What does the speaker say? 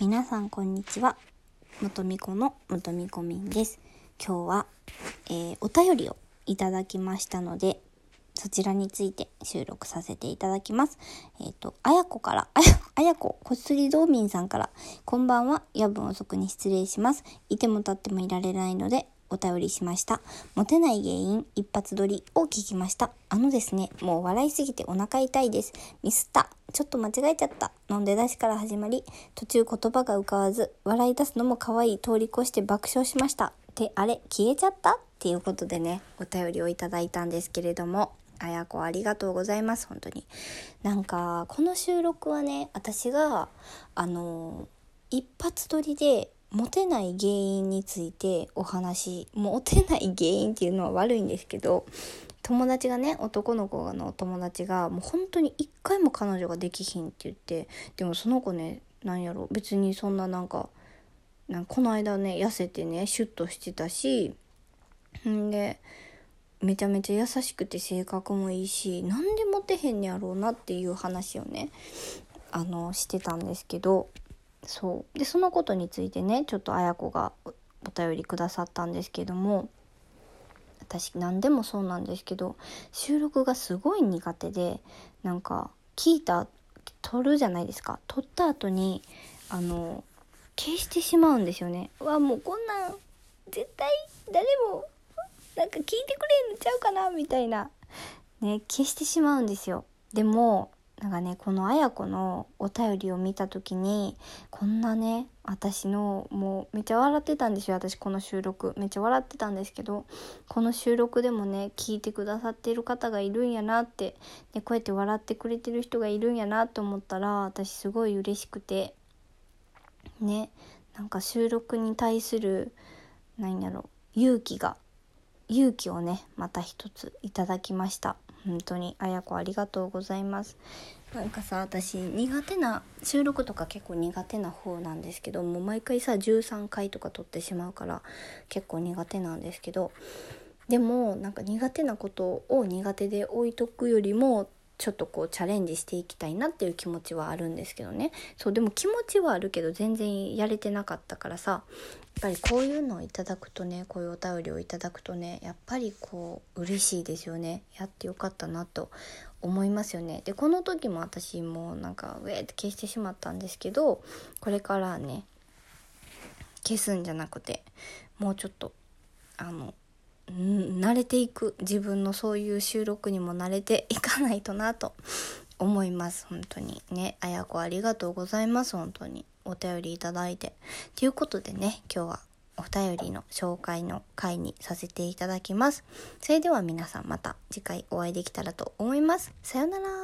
皆さんこんにちは。元美子の元美子みんです。今日は、えー、お便りをいただきましたのでそちらについて収録させていただきます。えっ、ー、とあやこからあや あやここっそり道民さんからこんばんは夜分遅くに失礼します。いても立ってもいられないのでお便りしました。モテない原因一発撮りを聞きました。あのですね、もう笑いすぎてお腹痛いです。ミスった。ちょっと間違えちゃった。飲んで出しから始まり、途中言葉が浮かばず、笑い出すのも可愛い通り越して爆笑しました。で、あれ消えちゃった？っていうことでね、お便りをいただいたんですけれども、あやこありがとうございます、本当に。なんか、この収録はね、私が、あの、一発撮りでモテない原因についてお話モテない原因っていうのは悪いんですけど友達がね男の子の友達がもう本当に一回も彼女ができひんって言ってでもその子ねなんやろ別にそんななんかなんこの間ね痩せてねシュッとしてたしんでめちゃめちゃ優しくて性格もいいし何でモテへんねやろうなっていう話をねあのしてたんですけどそう。でそのことについてねちょっとあや子がお便りくださったんですけども私何でもそうなんですけど収録がすごい苦手でなんか聞いた撮るじゃないですか。撮った後にあの消してしまうんですよね。うわもうこんなん絶対誰もなんか聞いてくれんのちゃうかなみたいな。ね消してしまうんですよ。でもなんかねこの綾子のお便りを見た時にこんなね私のもうめっちゃ笑ってたんですよ私この収録。めっちゃ笑ってたんですけどこの収録でもね聞いてくださってる方がいるんやなって、でこうやって笑ってくれてる人がいるんやなと思ったら私すごい嬉しくてねなんか収録に対する何やろ勇気が勇気をねまた一ついただきました。本当にあやこありがとうございます。なんかさ私苦手な収録とか結構苦手な方なんですけども毎回さ13回とか撮ってしまうから結構苦手なんですけどでもなんか苦手なことを苦手で置いとくよりもちょっとこうチャレンジしていきたいなっていう気持ちはあるんですけどね。そうでも気持ちはあるけど全然やれてなかったからさやっぱりこういうのをいただくとねこういうお便りをいただくとねやっぱりこう嬉しいですよね。やってよかったなと思いますよね。でこの時も私もなんかウェーって消してしまったんですけどこれからね消すんじゃなくてもうちょっとあの慣れていく。自分のそういう収録にも慣れていかないとなと。思います。本当にね。あやこありがとうございます。本当に。お便りいただいて。ということでね。今日はお便りの紹介の回にさせていただきます。それでは皆さんまた次回お会いできたらと思います。さようなら。